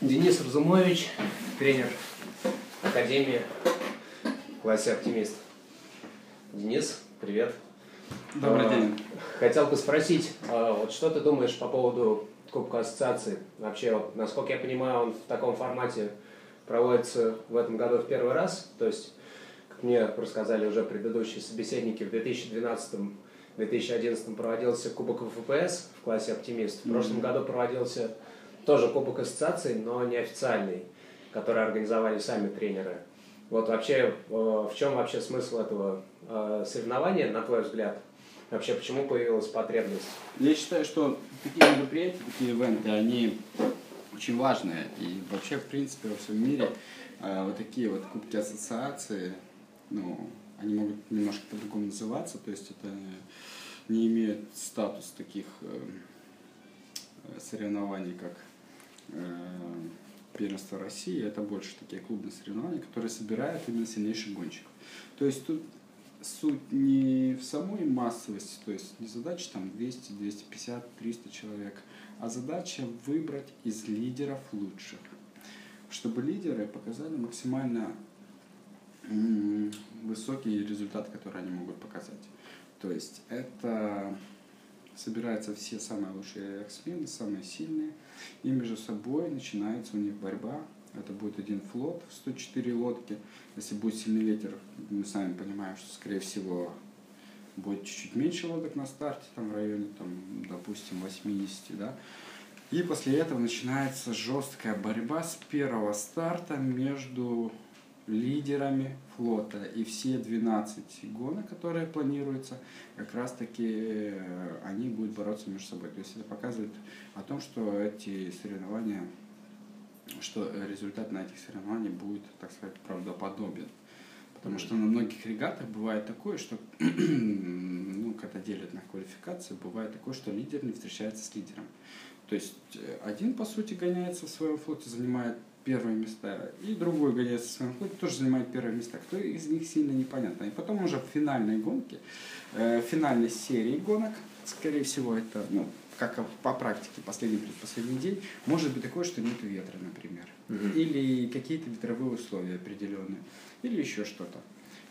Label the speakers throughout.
Speaker 1: Денис Разумович, тренер Академии в классе «Оптимист». Денис, привет.
Speaker 2: Добрый
Speaker 1: А,
Speaker 2: день.
Speaker 1: Хотел бы спросить, а, вот что ты думаешь по поводу Кубка Ассоциации? Вообще, вот, насколько я понимаю, он в таком формате проводится в этом году в первый раз. То есть, как мне рассказали уже предыдущие собеседники, в 2012-2011 проводился Кубок ВФПС в классе «Оптимист». В прошлом году проводился тоже Кубок Ассоциации, но неофициальный, который организовали сами тренеры. Вот вообще, э, в чем вообще смысл этого э, соревнования, на твой взгляд? Вообще, почему появилась потребность?
Speaker 2: Я считаю, что такие мероприятия, такие ивенты, они очень важные. И вообще, в принципе, во всем мире э, вот такие вот кубки ассоциации, ну, они могут немножко по-другому называться, то есть это не имеет статус таких соревнований, как первенство России, это больше такие клубные соревнования, которые собирают именно сильнейших гонщиков. То есть тут суть не в самой массовости, то есть не задача там 200, 250, 300 человек, а задача выбрать из лидеров лучших, чтобы лидеры показали максимально высокий результат, который они могут показать. То есть это собираются все самые лучшие эксмены, самые сильные, и между собой начинается у них борьба. Это будет один флот в 104 лодки. Если будет сильный ветер, мы сами понимаем, что, скорее всего, будет чуть-чуть меньше лодок на старте, там в районе, там, допустим, 80, да. И после этого начинается жесткая борьба с первого старта между лидерами флота. И все 12 гонок, которые планируются, как раз таки э, они будут бороться между собой. То есть это показывает о том, что эти соревнования, что результат на этих соревнованиях будет, так сказать, правдоподобен. Потому что на многих регатах бывает такое, что, ну, когда делят на квалификации, бывает такое, что лидер не встречается с лидером. То есть э, один, по сути, гоняется в своем флоте, занимает первые места, и другой гоняется в своем флоте, тоже занимает первые места. Кто из них сильно непонятно. И потом уже в финальной гонке, э, в финальной серии гонок, скорее всего, это, ну, как по практике, последний предпоследний день, может быть такое, что нет ветра, например. Или какие-то ветровые условия определенные. Или еще что-то.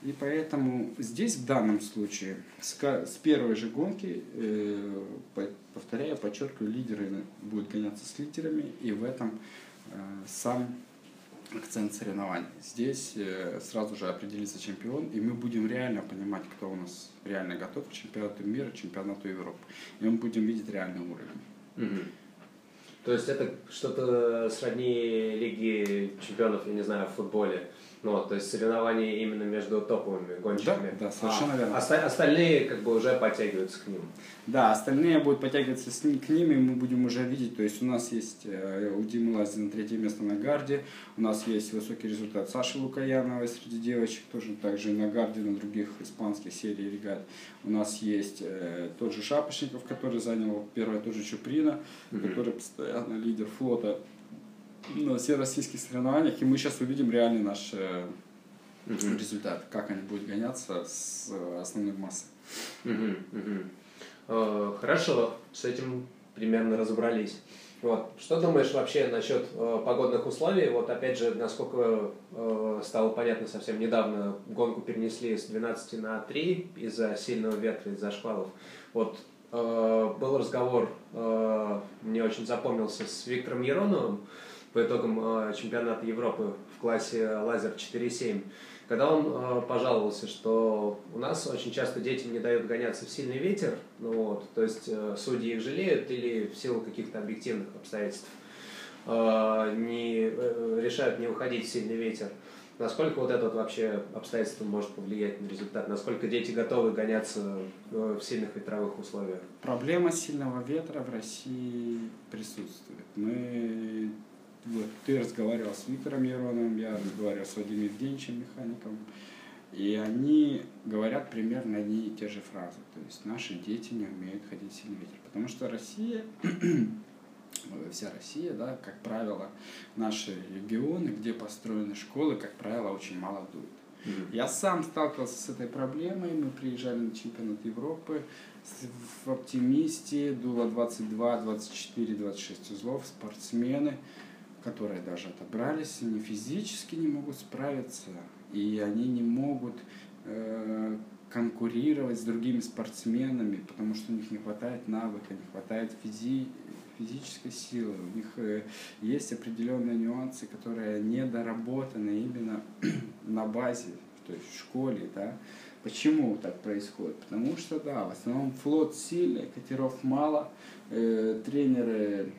Speaker 2: И поэтому здесь в данном случае с, с первой же гонки, э, по- повторяю, подчеркиваю, лидеры будут гоняться с лидерами, и в этом сам акцент соревнований. Здесь э, сразу же определится чемпион, и мы будем реально понимать, кто у нас реально готов к чемпионату мира, чемпионату Европы. И мы будем видеть реальный уровень.
Speaker 1: Мгм. То есть это что-то сродни Лиги чемпионов, я не знаю, в футболе. Ну, вот, то есть соревнования именно между топовыми гонщиками.
Speaker 2: Да, да, совершенно
Speaker 1: А
Speaker 2: верно.
Speaker 1: оста- остальные как бы уже подтягиваются к ним.
Speaker 2: Да, остальные будут подтягиваться с ним, к ним, и мы будем уже видеть. То есть у нас есть э, у Димы Лазина третье место на гарде, у нас есть высокий результат Саши Лукаяновой среди девочек, тоже также на гарде, на других испанских серий регат. У нас есть э, тот же Шапошников, который занял первое, тоже Чуприна,
Speaker 1: Мгм.
Speaker 2: который постоянно лидер флота на всероссийских соревнованиях. И мы сейчас увидим реальный наш
Speaker 1: Мгм.
Speaker 2: результат, как они будут гоняться с э, основной массой.
Speaker 1: Мгм, мгм. Э, Хорошо, с этим примерно разобрались. Вот. Что думаешь вообще насчет э, погодных условий? Вот опять же, насколько э, стало понятно совсем недавно, гонку перенесли с 12 на 3 из-за сильного ветра, из-за шквалов. Вот э, был разговор, э, мне очень запомнился, с Виктором Ероновым по итогам э, чемпионата Европы в классе Лазер 4.7, когда он э, пожаловался, что у нас очень часто дети не дают гоняться в сильный ветер, ну вот, то есть э, судьи их жалеют или в силу каких-то объективных обстоятельств не, решают не выходить в сильный ветер. Насколько вот это вообще обстоятельство может повлиять на результат? Насколько дети готовы гоняться в сильных ветровых условиях?
Speaker 2: Проблема сильного ветра в России присутствует. Мы, вот, ты разговаривал с Виктором Ероновым, я разговаривал с Вадимом Евгеньевичем, механиком, и они говорят примерно одни и те же фразы. То есть наши дети не умеют ходить в сильный ветер. Потому что Россия, вся Россия, да, как правило, наши регионы, где построены школы, как правило, очень мало дует. Я сам сталкивался с этой проблемой. Мы приезжали на чемпионат Европы. В «Оптимисте» дуло 22, 24, 26 узлов. Спортсмены которые даже отобрались, они физически не могут справиться, и они не могут э, конкурировать с другими спортсменами, потому что у них не хватает навыка, не хватает физи физической силы, у них э, есть определенные нюансы, которые недоработаны именно на базе, то есть в школе, да. Почему так происходит? Потому что, да, в основном флот сильный, катеров мало, э, тренеры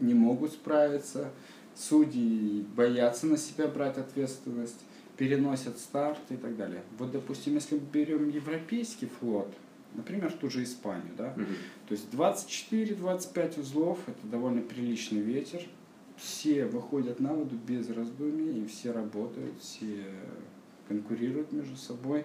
Speaker 2: не могут справиться, судьи боятся на себя брать ответственность, переносят старт и так далее. Вот, допустим, если мы берем европейский флот, например, ту же Испанию, да, угу. то есть 24-25 узлов, это довольно приличный ветер, все выходят на воду без раздумий, и все работают, все конкурируют между собой,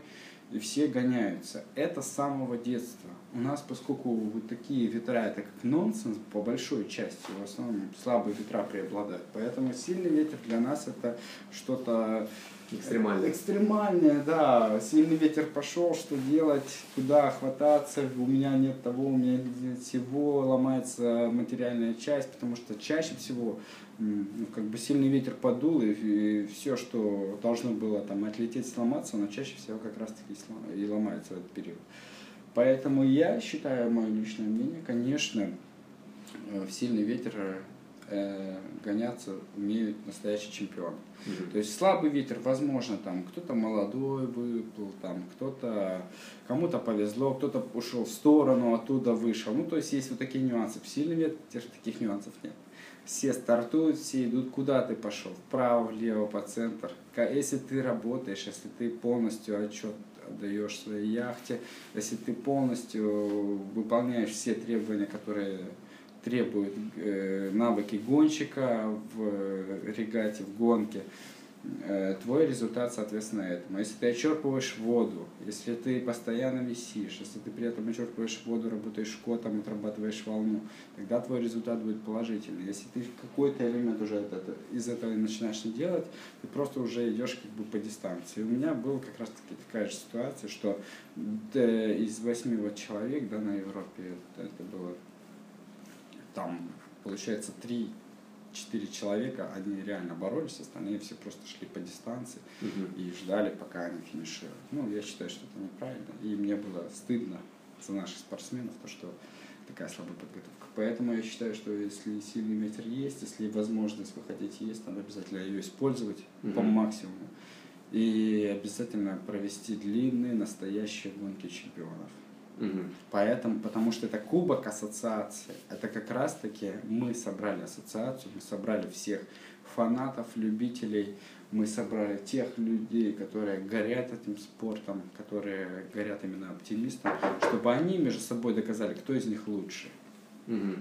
Speaker 2: и все гоняются. Это с самого детства. У нас, поскольку вот такие ветра, это как нонсенс, по большой части, в основном слабые ветра преобладают. Поэтому сильный ветер для нас это что-то
Speaker 1: Экстремальное.
Speaker 2: Экстремальное, да. Сильный ветер пошел, что делать, куда хвататься, у меня нет того, у меня нет всего, ломается материальная часть, потому что чаще всего ну, как бы сильный ветер подул, и, и все, что должно было там отлететь, сломаться, оно чаще всего как раз таки и ломается в этот период. Поэтому я считаю, мое личное мнение, конечно, э, в сильный ветер э, гоняться умеют настоящие чемпионы. Угу. То есть слабый ветер, возможно, там кто-то молодой выплыл, там кто-то кому-то повезло, кто-то ушел в сторону, оттуда вышел. Ну, то есть есть вот такие нюансы. В сильный ветер таких нюансов нет. Все стартуют, все идут, куда ты пошел, вправо, влево, по центр. Если ты работаешь, если ты полностью отчет отдаешь своей яхте, если ты полностью выполняешь все требования, которые требует э, навыки гонщика в регате, в гонке, э, твой результат соответственно этому. Если ты очерпываешь воду, если ты постоянно висишь, если ты при этом очерпываешь воду, работаешь шкотом, отрабатываешь волну, тогда твой результат будет положительный. Если ты какой-то элемент уже это, из этого начинаешь не делать, ты просто уже идешь как бы по дистанции. У меня была как раз таки такая же ситуация, что э, из восьми вот человек да, на Европе, это было там, получается, три четыре человека, они реально боролись, остальные все просто шли по дистанции угу. и ждали, пока они финишируют. Ну, я считаю, что это неправильно. И мне было стыдно за наших спортсменов, то, что такая слабая подготовка. Поэтому я считаю, что если сильный ветер есть, если возможность вы хотите есть, надо обязательно ее использовать угу. по максимуму. И обязательно провести длинные настоящие гонки чемпионов.
Speaker 1: Угу.
Speaker 2: Поэтому, потому что это кубок ассоциации. Это как раз таки мы собрали ассоциацию, мы собрали всех фанатов, любителей, мы собрали тех людей, которые горят этим спортом, которые горят именно оптимистом, чтобы они между собой доказали, кто из них лучше.
Speaker 1: Угу.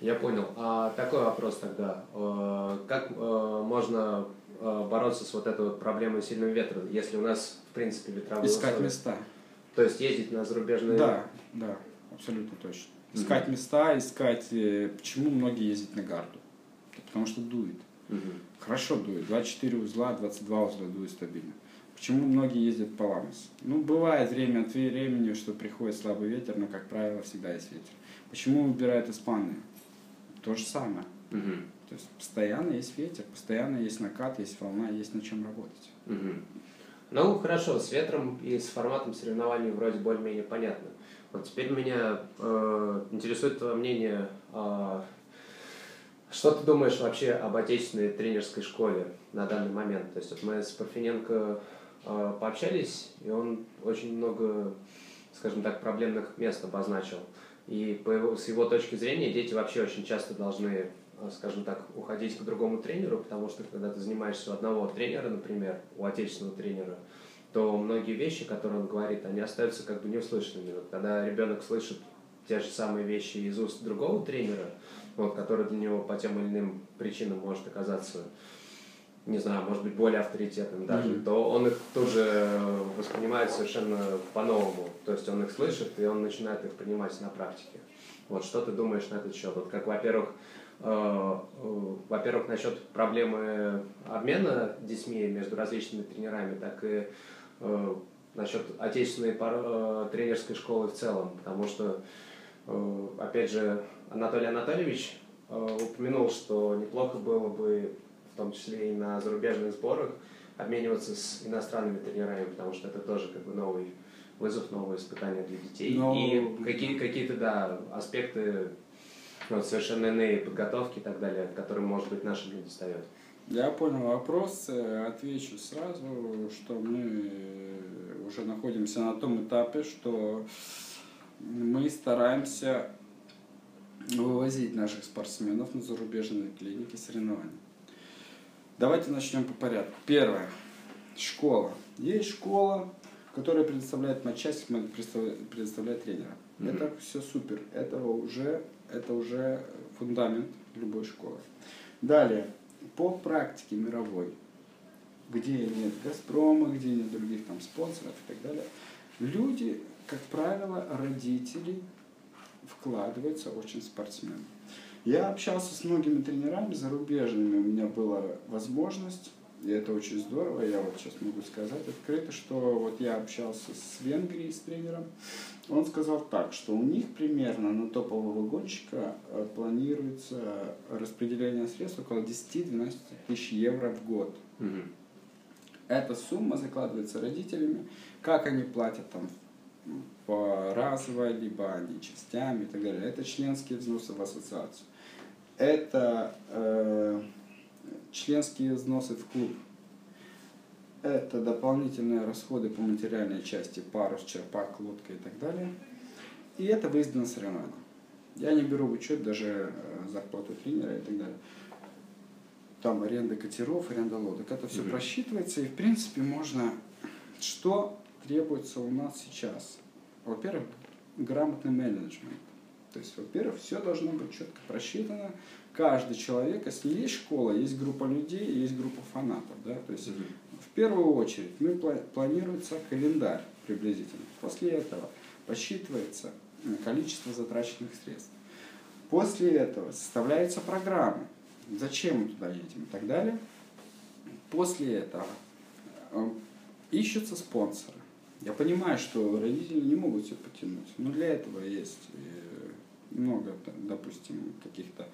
Speaker 1: Я понял. А такой вопрос тогда. Э, как э, можно э, бороться с вот этой вот проблемой сильного ветра, если у нас, в принципе, ветровые
Speaker 2: Искать условия? места.
Speaker 1: То есть ездить на зарубежные...
Speaker 2: Да, да, абсолютно точно. Искать угу. места, искать... Э, почему многие ездят на гарду? Потому что дует.
Speaker 1: Угу.
Speaker 2: Хорошо дует. 24 узла, 22 узла дует стабильно. Почему многие ездят по ламус? Ну, бывает время от времени, что приходит слабый ветер, но, как правило, всегда есть ветер. Почему выбирают Испанию? То же самое.
Speaker 1: Угу.
Speaker 2: То есть постоянно есть ветер, постоянно есть накат, есть волна, есть над чем работать.
Speaker 1: Угу. Ну, хорошо, с ветром и с форматом соревнований вроде более-менее понятно. Вот теперь меня э, интересует твое мнение. Э, что ты думаешь вообще об отечественной тренерской школе на данный момент? То есть вот мы с Парфененко э, пообщались, и он очень много, скажем так, проблемных мест обозначил. И по его, с его точки зрения дети вообще очень часто должны скажем так, уходить к другому тренеру, потому что когда ты занимаешься у одного тренера, например, у отечественного тренера, то многие вещи, которые он говорит, они остаются как бы неуслышанными. Вот когда ребенок слышит те же самые вещи из уст другого тренера, вот, который для него по тем или иным причинам может оказаться, не знаю, может быть, более авторитетным даже, mm-hmm. то он их тут же воспринимает совершенно по-новому. То есть он их слышит, и он начинает их принимать на практике. Вот что ты думаешь на этот счет? Вот как, во-первых, Э, э, во-первых, насчет проблемы обмена детьми между различными тренерами, так и э, насчет отечественной тренерской школы в целом, потому что, опять же, Анатолий Анатольевич э, упомянул, что неплохо было бы, в том числе и на зарубежных сборах, обмениваться с иностранными тренерами, потому что это тоже как бы новый вызов, новое испытание для детей. Но... И какие, какие-то, да, аспекты вот, совершенно иные подготовки и так далее, которым, может быть, нашим не достает.
Speaker 2: Я понял вопрос, э, отвечу сразу, что мы уже находимся на том этапе, что мы стараемся вывозить наших спортсменов на зарубежные клиники соревнований. Давайте начнем по порядку. Первое. Школа. Есть школа, которая предоставляет матчасть, предоставляет тренера. Mm-hmm. Это все супер. Этого уже, это уже фундамент любой школы. Далее. По практике мировой, где нет Газпрома, где нет других там спонсоров и так далее, люди, как правило, родители вкладываются очень спортсмены. Я общался с многими тренерами зарубежными, у меня была возможность, и это очень здорово, я вот сейчас могу сказать открыто, что вот я общался с Венгрией, с тренером, он сказал так, что у них примерно на топового гонщика э, планируется распределение средств около 10-12 тысяч евро в год. Угу. Эта сумма закладывается родителями, как они платят там по разово, либо они частями и так далее. Это членские взносы в ассоциацию. Это э, членские взносы в клуб. Это дополнительные расходы по материальной части, парус, черпак, лодка и так далее. И это выезды на соревнования. Я не беру в учет даже э, зарплату тренера и так далее. Там аренда катеров, аренда лодок. Это все mm-hmm. просчитывается. И в принципе можно... Что требуется у нас сейчас? Во-первых, грамотный менеджмент. То есть, во-первых, все должно быть четко просчитано. Каждый человек, если есть школа, есть группа людей, есть группа фанатов. Да? То есть, mm-hmm. в первую очередь, мы планируется календарь приблизительно. После этого посчитывается э, количество затраченных средств. После этого составляются программы. Зачем мы туда едем и так далее. После этого э, ищутся спонсоры. Я понимаю, что родители не могут все потянуть, но для этого есть э, много, допустим, каких-то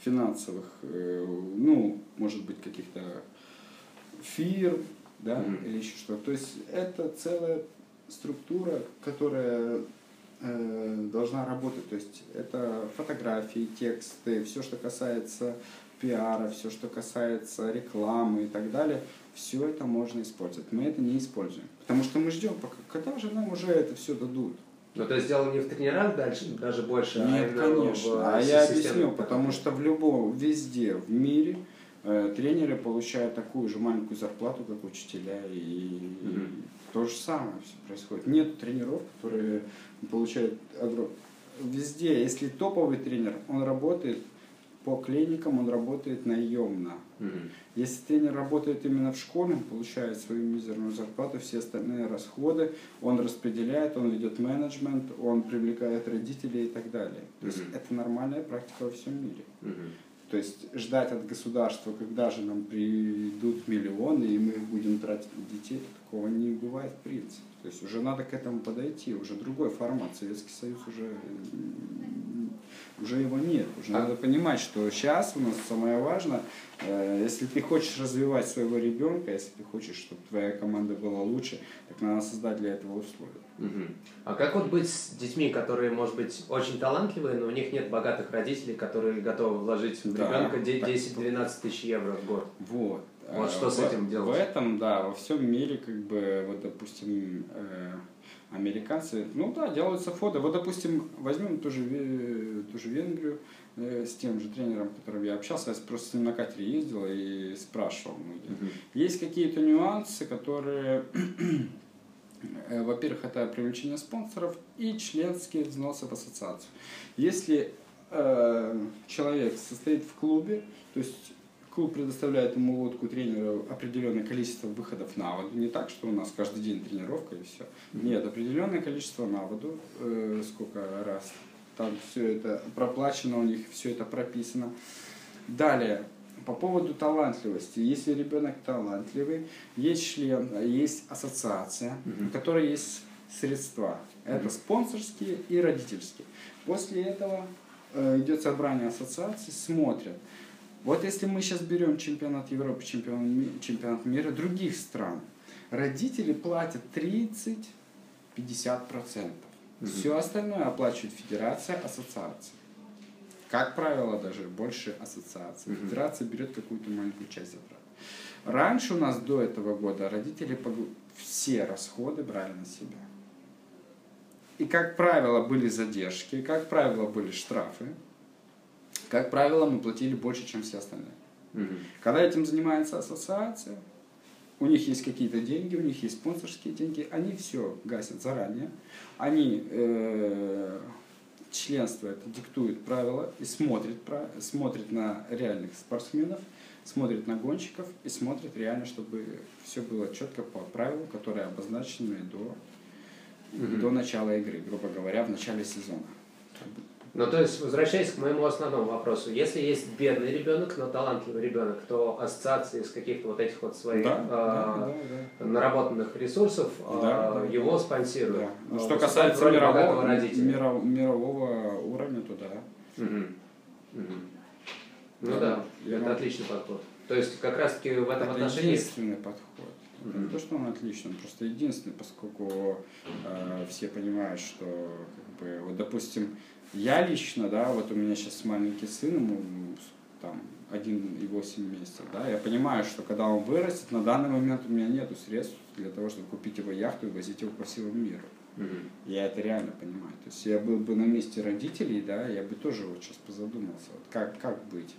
Speaker 2: финансовых, э, ну, может быть, каких-то фирм, да, mm-hmm. или еще что. То есть это целая структура, которая э, должна работать. То есть это фотографии, тексты, все, что касается пиара, все, что касается рекламы и так далее, все это можно использовать. Мы это не используем. Потому что мы ждем, пока, когда же нам уже это все дадут.
Speaker 1: То есть дело не в тренерах дальше, даже больше,
Speaker 2: а Нет, а конечно. В, а я объясню, потому что в любом, везде в мире э, тренеры получают такую же маленькую зарплату, как учителя, и, mm-hmm. и то же самое все происходит. Нет тренеров, которые получают огромное... Везде, если топовый тренер, он работает по клиникам он работает наемно. Угу. Если тренер работает именно в школе, он получает свою мизерную зарплату, все остальные расходы, он распределяет, он ведет менеджмент, он привлекает родителей и так далее. То есть это нормальная практика во всем мире. Угу. То есть ждать от государства, когда же нам придут миллионы, и мы будем тратить на детей, такого не бывает в принципе. То есть уже надо к этому подойти, уже другой формат. Советский Союз уже уже его нет. Уже а... надо понимать, что сейчас у нас самое важное, э, если ты хочешь развивать своего ребенка, если ты хочешь, чтобы твоя команда была лучше, так надо создать для этого условия.
Speaker 1: Угу. А как вот быть с детьми, которые, может быть, очень талантливые, но у них нет богатых родителей, которые готовы вложить в ребенка да, 10-12 тысяч евро в год?
Speaker 2: Вот.
Speaker 1: Вот что в, с этим делать?
Speaker 2: В этом, да, во всем мире, как бы, вот, допустим, э, американцы, ну да, делаются фото. Вот, допустим, возьмем ту же, ту же Венгрию э, с тем же тренером, которым я общался, я просто с ним на катере ездил и спрашивал. Uh-huh. Есть какие-то нюансы, которые, э, во-первых, это привлечение спонсоров и членские взносы в ассоциацию. Если э, человек состоит в клубе, то есть Клуб предоставляет ему лодку тренера определенное количество выходов на воду. Не так, что у нас каждый день тренировка и все. Нет, определенное количество на воду, э, сколько раз. Там все это проплачено, у них все это прописано. Далее, по поводу талантливости. Если ребенок талантливый, есть член, есть ассоциация, mm-hmm. у которой есть средства. Это mm-hmm. спонсорские и родительские. После этого э, идет собрание ассоциаций, смотрят. Вот если мы сейчас берем чемпионат Европы, чемпионат, чемпионат мира других стран, родители платят 30-50%. Все остальное оплачивает федерация, ассоциация. Как правило, даже больше ассоциации. Федерация берет какую-то маленькую часть затрат. Раньше у нас до этого года родители все расходы брали на себя. И, как правило, были задержки, как правило, были штрафы. Как правило, мы платили больше, чем все остальные. Угу. Когда этим занимается ассоциация, у них есть какие-то деньги, у них есть спонсорские деньги, они все гасят заранее. Они э, членство это диктует правила и смотрит, смотрит на реальных спортсменов, смотрит на гонщиков и смотрит реально, чтобы все было четко по правилам, которые обозначены до, mm до начала игры, грубо говоря, в начале сезона.
Speaker 1: Ну, то есть, возвращаясь к моему основному вопросу, если есть бедный ребенок, но талантливый ребенок, то ассоциации из каких-то вот этих вот своих да, э, да, да, наработанных ресурсов да, э, его спонсируют. Да.
Speaker 2: Ну, что касается мирового, миров, мирового уровня, то да. Угу.
Speaker 1: Угу. Ну да, да это отличный подход. То есть как раз таки в этом
Speaker 2: это
Speaker 1: отношении...
Speaker 2: единственный подход. Mm-hmm. Не то, что он отличный, он просто единственный, поскольку э, все понимают, что, как бы, вот, допустим, я лично, да, вот у меня сейчас маленький сын, ему там 1,8 месяцев, да, я понимаю, что когда он вырастет, на данный момент у меня нету средств для того, чтобы купить его яхту и возить его по всему миру. Mm-hmm. Я это реально понимаю. То есть я был бы на месте родителей, да, я бы тоже вот сейчас позадумался, вот как, как быть.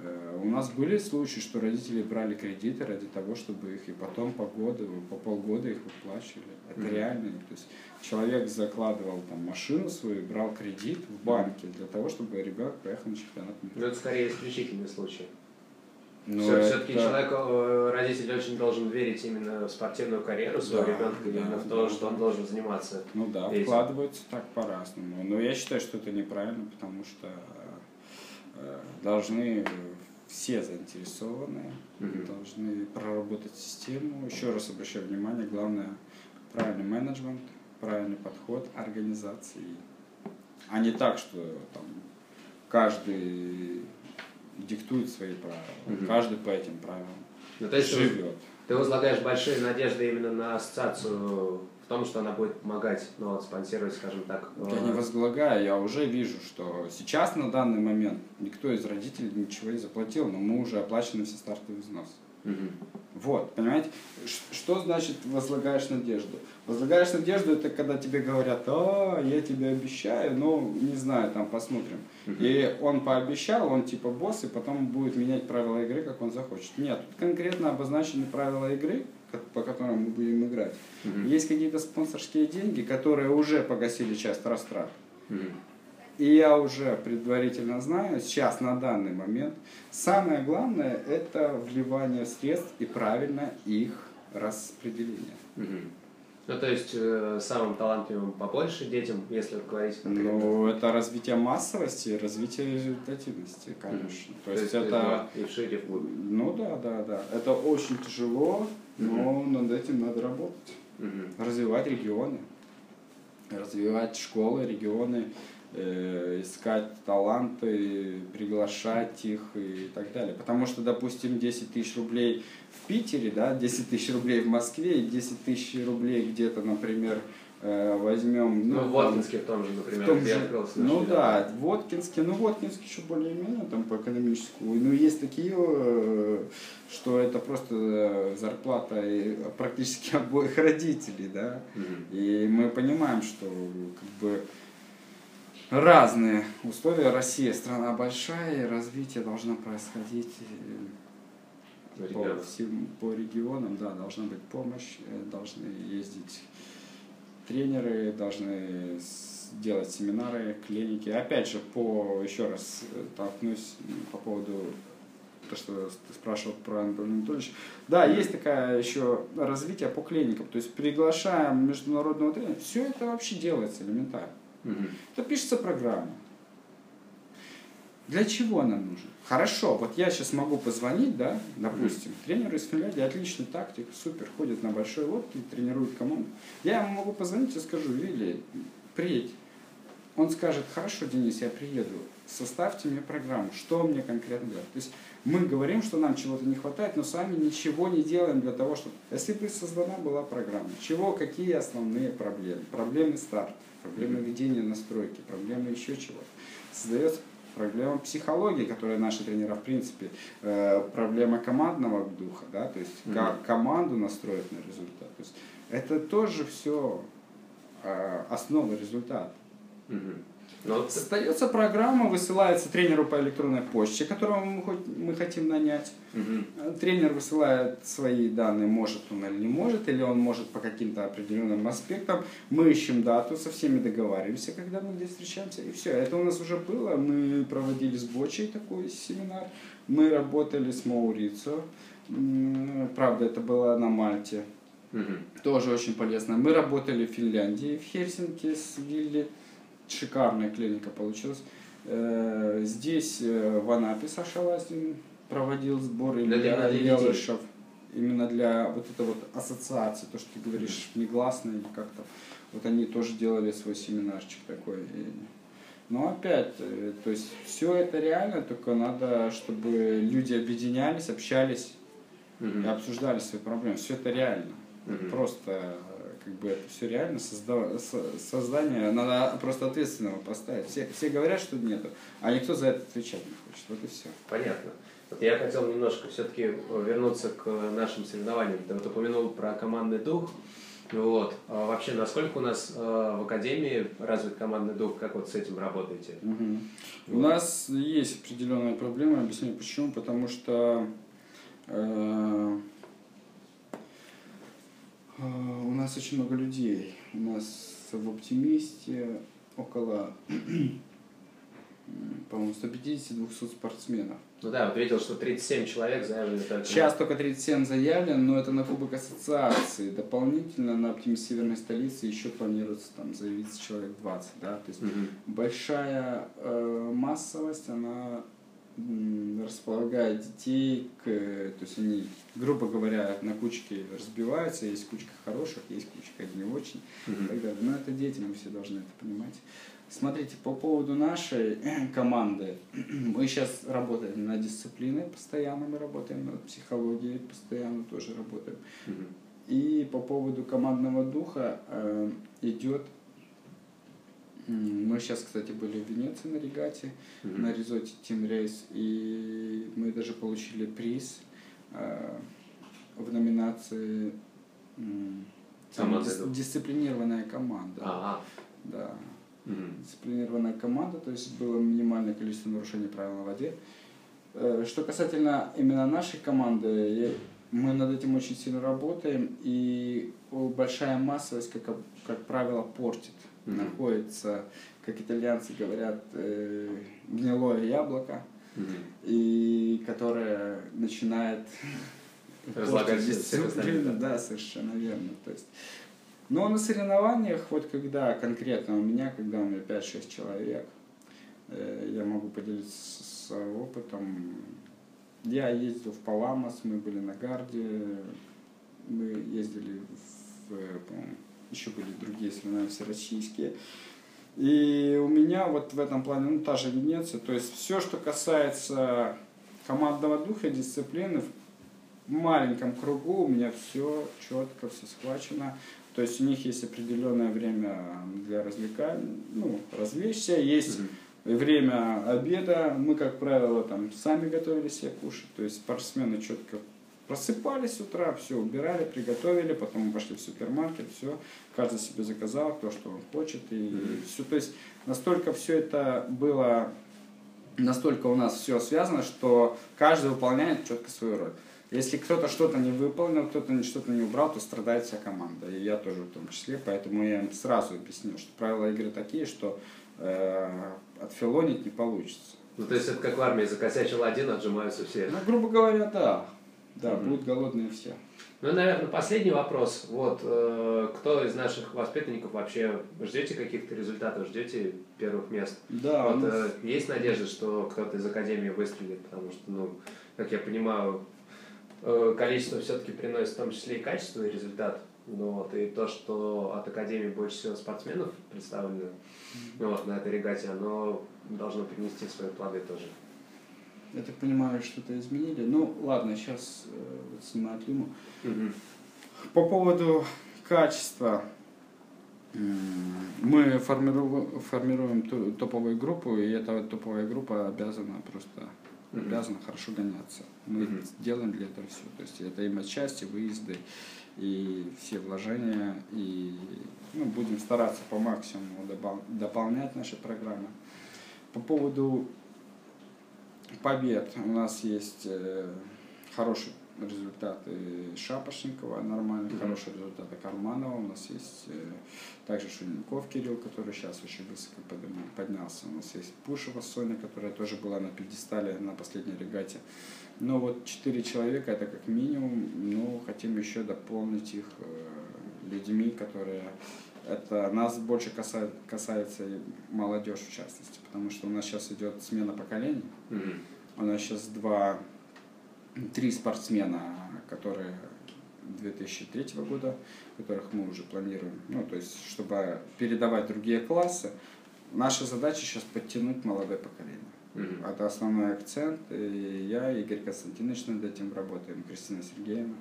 Speaker 2: Э, у нас были случаи, что родители брали кредиты ради того, чтобы их и потом по году, по полгода их выплачивали. Это mm-hmm. реально. То есть человек закладывал там машину свою, брал кредит в банке для того, чтобы ребенок поехал на чемпионат
Speaker 1: мира. Но это скорее исключительный случай. Но Все, это... Все-таки человек, э, родитель очень должен верить именно в спортивную карьеру своего да, ребенка, да, именно в то, да, что он должен заниматься.
Speaker 2: Ну да, этим. вкладываются так по-разному. Но я считаю, что это неправильно, потому что должны все заинтересованные, mm-hmm. должны проработать систему. Еще раз обращаю внимание, главное правильный менеджмент, правильный подход организации. А не так, что там каждый диктует свои правила, угу. каждый по этим правилам ну, то есть живет.
Speaker 1: Ты возлагаешь большие надежды именно на ассоциацию в том, что она будет помогать, ну, вот, спонсировать, скажем так.
Speaker 2: Я не возлагаю, я уже вижу, что сейчас на данный момент никто из родителей ничего не заплатил, но мы уже оплачены все стартовые взносы. Угу. Вот, понимаете, что значит возлагаешь надежду? Возлагаешь надежду, это когда тебе говорят, а, я тебе обещаю, ну, не знаю, там посмотрим. Uh-huh. И он пообещал, он типа босс, и потом будет менять правила игры, как он захочет. Нет, тут конкретно обозначены правила игры, по которым мы будем играть. Uh-huh. Есть какие-то спонсорские деньги, которые уже погасили часть растрат. Uh-huh. И я уже предварительно знаю, сейчас на данный момент, самое главное это вливание средств и правильно их распределение.
Speaker 1: Угу. Ну, то есть э, самым талантливым побольше детям, если говорить конкретно?
Speaker 2: Ну, это развитие массовости, развитие результативности, конечно. Mm-hmm. То, то есть, есть это...
Speaker 1: И в шире в
Speaker 2: Ну да, да, да. Это очень тяжело, но mm-hmm. над этим надо работать. Mm-hmm. Развивать регионы, развивать школы, регионы, искать таланты, приглашать их и так далее. Потому что, допустим, 10 тысяч рублей в Питере, да, 10 тысяч рублей в Москве и 10 тысяч рублей где-то, например, э, возьмем...
Speaker 1: Ну, ну в Воткинске в том же, например,
Speaker 2: том же, Ну да, в Воткинске, ну Воткинск еще более-менее там по экономическому. Ну есть такие, э, что это просто э, зарплата практически обоих родителей, да. Mm-hmm. И мы понимаем, что как бы разные условия. Россия страна большая, и развитие должно происходить э, по, всем, по регионам, да, должна быть помощь, э, должны ездить тренеры, должны делать семинары, клиники. Опять же, по, еще раз э, толкнусь по поводу то, что ты спрашивал про Анатолия Анатольевича. Да, есть такая еще развитие по клиникам. То есть приглашаем международного тренера. Все это вообще делается элементарно. Угу. То пишется программа. Для чего она нужна? Хорошо, вот я сейчас могу позвонить, да, допустим, тренер из Финляндии, отличный тактик, супер, ходит на большой лодке, тренирует команду. Я ему могу позвонить и скажу, Вилли, приедь. Он скажет, хорошо, Денис, я приеду. составьте мне программу, что мне конкретно делать. То есть мы говорим, что нам чего-то не хватает, но сами ничего не делаем для того, чтобы... Если бы создана была программа, чего, какие основные проблемы? Проблемы старта, проблемы ведения настройки, проблемы еще чего-то. Создается проблема психологии, которая наши тренера, в принципе, э, проблема командного духа, да, то есть mm-hmm. как команду настроить на результат. То есть это тоже все э, основа результата.
Speaker 1: Мгм. Но
Speaker 2: Создается программа, высылается тренеру по электронной почте, которого мы, мы хотим нанять.
Speaker 1: Мгм.
Speaker 2: Тренер высылает свои данные, может он или не может, или он может по каким-то определенным аспектам. Мы ищем дату, со всеми договариваемся, когда мы где встречаемся, и все. Это у нас уже было. Мы проводили с Бочей такой семинар, мы работали с Маурицо. М, Правда, это было на Мальте.
Speaker 1: Мгм.
Speaker 2: Тоже очень полезно. Мы работали в Финляндии, в Хельсинки с Вилли. Шикарная клиника получилась. Э, Здесь э, в Анапе Саша Ластин проводил сбор Илья. Елышев. Именно для вот этой вот ассоциации, то, что ты говоришь, негласно или как-то. Вот они тоже делали свой семинарчик такой. И- Но опять, э, то есть все это реально, только надо, чтобы люди объединялись, общались и
Speaker 1: Мгм.
Speaker 2: обсуждали свои проблемы. Все это реально.
Speaker 1: Мгм.
Speaker 2: Просто как бы это все реально созда- со- создание надо просто ответственного поставить. Все, все говорят, что нету, а никто за это отвечать не хочет. Вот и все.
Speaker 1: Понятно. Вот я хотел немножко все-таки вернуться к нашим соревнованиям. Ты вот упомянул про командный дух. Вот. А вообще, насколько у нас э, в Академии развит командный дух, как вот с этим работаете?
Speaker 2: У нас есть определенная проблема, объясню почему. Потому что э, э, у нас очень много людей. У нас в оптимисте около, по-моему, 150-200 спортсменов.
Speaker 1: Ну да, вот видел, что 37 человек заявлены только.
Speaker 2: Сейчас только 37 заявлен, но это на Кубок Ассоциации. Дополнительно на Оптимист Северной столице еще планируется там заявиться человек 20. Да? То есть
Speaker 1: Мгм.
Speaker 2: большая э, массовость, она располагает детей к... То есть они, грубо говоря, на кучки разбиваются. Есть кучка хороших, есть кучка не очень и
Speaker 1: Мгм.
Speaker 2: так далее. Но это дети, мы все должны это понимать. Смотрите, по поводу нашей команды, мы сейчас работаем над дисциплиной, постоянно мы работаем над психологией, постоянно тоже работаем.
Speaker 1: Мгм.
Speaker 2: И по поводу командного духа э, идет, мы сейчас, кстати, были в Венеции на регате,
Speaker 1: Мгм.
Speaker 2: на резоте Team Race, и мы даже получили приз э, в номинации дис-
Speaker 1: дух.
Speaker 2: дисциплинированная команда.
Speaker 1: Ага.
Speaker 2: Да,
Speaker 1: Мгм.
Speaker 2: дисциплинированная команда, то есть было минимальное количество нарушений правил на воде. Э, Что касательно именно нашей команды, я- мы над этим очень сильно работаем, и большая массовость, как, как правило, портит.
Speaker 1: Мгм.
Speaker 2: Находится, как итальянцы говорят, э, гнилое яблоко,
Speaker 1: Мгм.
Speaker 2: и которое начинает
Speaker 1: Разлагать
Speaker 2: дисциплину. Да, совершенно верно. То есть, но на соревнованиях, вот когда конкретно у меня, когда у меня 5-6 человек, э, я могу поделиться с, с опытом. Я ездил в Паламос, мы были на Гарде, мы ездили в, по-моему, еще были другие соревнования всероссийские. И у меня вот в этом плане, ну, та же Венеция, то есть все, что касается командного духа, дисциплины, в маленьком кругу у меня все четко, все схвачено. То есть у них есть определенное время для развлекания, ну, развлечься, есть
Speaker 1: Мгм.
Speaker 2: время обеда. Мы, как правило, там сами готовили себе кушать. То есть спортсмены четко просыпались с утра, все убирали, приготовили, потом мы пошли в супермаркет, все, каждый себе заказал то, что он хочет, и все, то есть настолько все это было, настолько у нас все связано, что каждый выполняет четко свою роль. Если кто-то что-то не выполнил, кто-то что-то не убрал, то страдает вся команда, и я тоже в том числе, поэтому я им сразу объяснил, что правила игры такие, что э, отфилонить не получится.
Speaker 1: Ну, то есть это как в армии, закосячил один, отжимаются все.
Speaker 2: Ну, грубо говоря, да. Да,
Speaker 1: Мгм.
Speaker 2: будут голодные все.
Speaker 1: Ну, наверное, последний вопрос. Вот, э, кто из наших воспитанников вообще ждете каких-то результатов, ждете первых мест?
Speaker 2: Да,
Speaker 1: Вот,
Speaker 2: нас-
Speaker 1: э, есть надежда, что кто-то из Академии выстрелит, потому что, ну, как я понимаю, э, количество все-таки приносит в том числе и качество и результат. Ну, вот, и то, что от Академии больше всего спортсменов представлено ну, вот, на этой регате, оно должно принести свои плоды тоже.
Speaker 2: Я так понимаю, что-то изменили. Ну, ладно, сейчас э, вот снимают Люму.
Speaker 1: Угу.
Speaker 2: По поводу качества. Мы формируем, формируем топовую группу, и эта топовая группа обязана просто mm-hmm. обязана хорошо гоняться. Мы mm-hmm. делаем для этого все. То есть это и матчасти, выезды, и все вложения, и ну, будем стараться по максимуму дополнять наши программы. По поводу побед у нас есть э, хороший результаты Шапошникова, нормальные, mm-hmm. хорошие результаты Карманова. У нас есть э, также Шуненков Кирилл, который сейчас очень высоко поднялся. У нас есть Пушева Соня, которая тоже была на пьедестале на последней регате. Но вот четыре человека это как минимум, но хотим еще дополнить их э, людьми, которые это нас больше касается, касается молодежь в частности, потому что у нас сейчас идет смена поколений. Mm-hmm. У нас сейчас два три спортсмена, которые 2003 года, которых мы уже планируем, ну, то есть, чтобы передавать другие классы, наша задача сейчас подтянуть молодое поколение. Mm-hmm. Это основной акцент. И я, Игорь Константинович, над этим работаем, Кристина Сергеевна.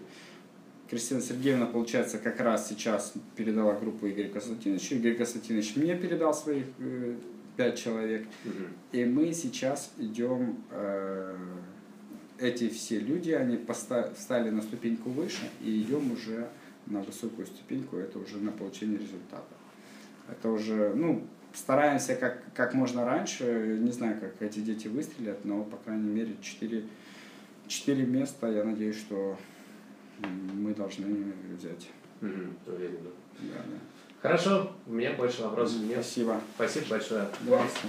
Speaker 2: Кристина Сергеевна, получается, как раз сейчас передала группу Игоря Константиновича. Игорь Константинович мне передал своих э, пять человек. Mm-hmm. И мы сейчас идем э, эти все люди, они встали на ступеньку выше и идем уже на высокую ступеньку, это уже на получение результата. Это уже, ну, стараемся как, как можно раньше, не знаю, как эти дети выстрелят, но, по крайней мере, 4, 4 места, я надеюсь, что мы должны взять.
Speaker 1: Уверен,
Speaker 2: да. Да, да.
Speaker 1: Хорошо, у меня больше вопросов нет.
Speaker 2: Спасибо.
Speaker 1: Спасибо большое.
Speaker 2: Здравствуйте.